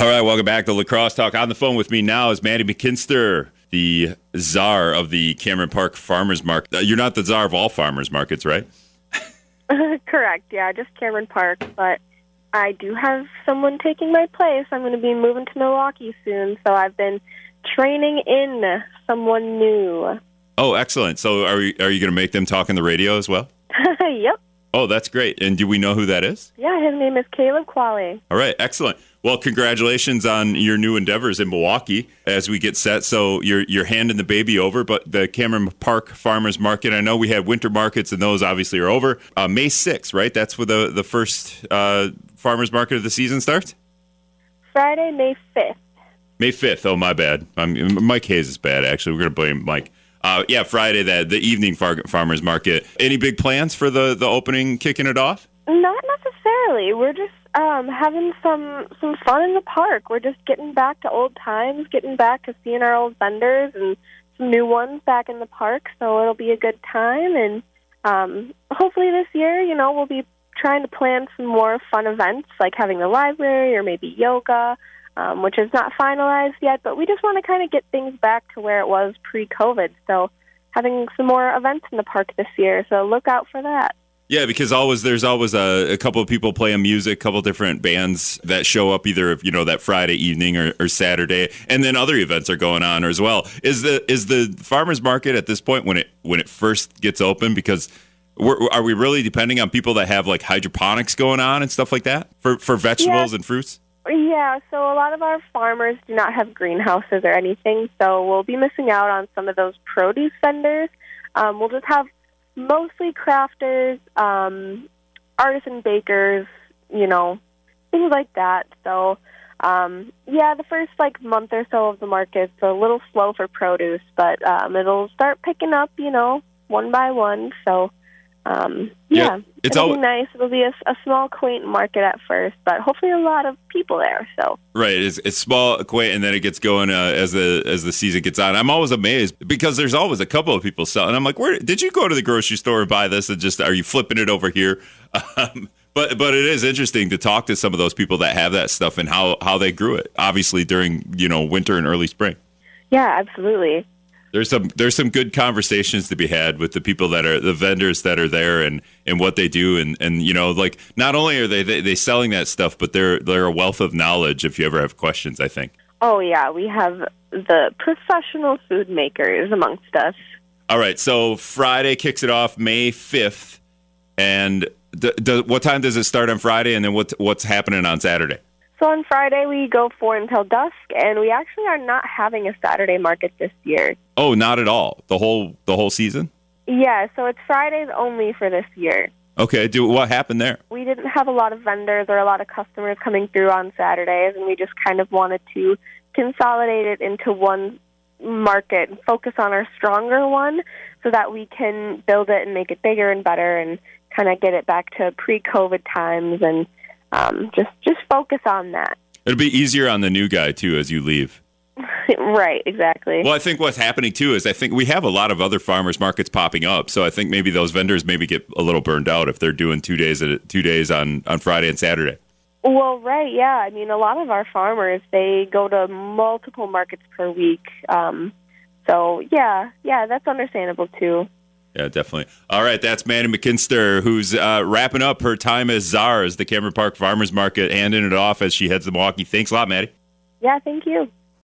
All right, welcome back to La Crosse Talk. On the phone with me now is Maddie Makinster, the czar of the Cameron Park Farmers Market. Uh, You're not the czar of all farmers markets, right? Correct. Yeah, just Cameron Park, but I do have someone taking my place. I'm going to be moving to Milwaukee soon, so I've been training in someone new. Oh, excellent. So are you, are you going to make them talk in the radio as well? yep. Oh, that's great. And do we know who that is? Yeah, his name is Caleb Qualley. All right, excellent. Well, congratulations on your new endeavors in Milwaukee as we get set. So you're you're handing the baby over, but the Cameron Park Farmers Market. I know we had winter markets, and those obviously are over. Uh, May 6th, right? That's where the the first uh, farmers market of the season starts. Friday, May 5th. May 5th. Oh, my bad. I'm, Mike Hayes is bad. Actually, we're gonna blame Mike. Uh, yeah, Friday, that the evening far- farmers market. Any big plans for the the opening, kicking it off? Not necessarily. We're just um, having some some fun in the park. We're just getting back to old times, getting back to seeing our old vendors and some new ones back in the park. So it'll be a good time, and um, hopefully this year, you know, we'll be trying to plan some more fun events like having the library or maybe yoga, um, which is not finalized yet. But we just want to kind of get things back to where it was pre-COVID. So having some more events in the park this year. So look out for that. Yeah, because always there's always a, a couple of people playing music, a couple different bands that show up either you know that Friday evening or, or Saturday, and then other events are going on as well. Is the is the farmers market at this point when it when it first gets open because we're, are we really depending on people that have like hydroponics going on and stuff like that for for vegetables Yeah. and fruits? Yeah, so a lot of our farmers do not have greenhouses or anything, so we'll be missing out on some of those produce vendors. Um, we'll just have mostly crafters, um, artisan bakers, you know, things like that. So, um, yeah, the first like month or so of the market's a little slow for produce, but um, it'll start picking up, you know, one by one. So, um, Yeah, yeah, it's it'll al- be nice. It'll be a, a small, quaint market at first, but hopefully a lot of people there. So, Right, it's, it's small, quaint, and then it gets going uh, as the as the season gets on. I'm always amazed because there's always a couple of people selling. I'm like, where did you go to the grocery store and buy this? And just are you flipping it over here? Um, but but it is interesting to talk to some of those people that have that stuff and how how they grew it. Obviously during you know winter and early spring. yeah, absolutely. There's some there's some good conversations to be had with the people that are the vendors that are there and and what they do and and you know like not only are they they, they selling that stuff but they're they're a wealth of knowledge if you ever have questions I think. Oh, yeah, we have the professional food makers amongst us. All right, so Friday kicks it off May 5th and d- d- what time does it start on Friday and then what what's happening on Saturday? So on Friday, we go for until dusk, and we actually are not having a Saturday market this year. Oh, not at all. The whole the whole season? Yeah, so it's Fridays only for this year. Okay, do what happened there? We didn't have a lot of vendors or a lot of customers coming through on Saturdays, and we just kind of wanted to consolidate it into one market and focus on our stronger one so that we can build it and make it bigger and better and kind of get it back to pre-COVID times and um, just just focus on that. It'll be easier on the new guy too as you leave. right, exactly. Well, I think what's happening too is I think we have a lot of other farmers markets popping up. So I think maybe those vendors maybe get a little burned out if they're doing two days at two days on on Friday and Saturday. Well, right, yeah. I mean, a lot of our farmers they go to multiple markets per week. Um, so yeah, yeah, that's understandable too. Yeah, definitely. All right, that's Maddie Makinster, who's uh, wrapping up her time as czar as the Cameron Park Farmers Market, handing it off as she heads to Milwaukee. Thanks a lot, Maddie. Yeah, thank you.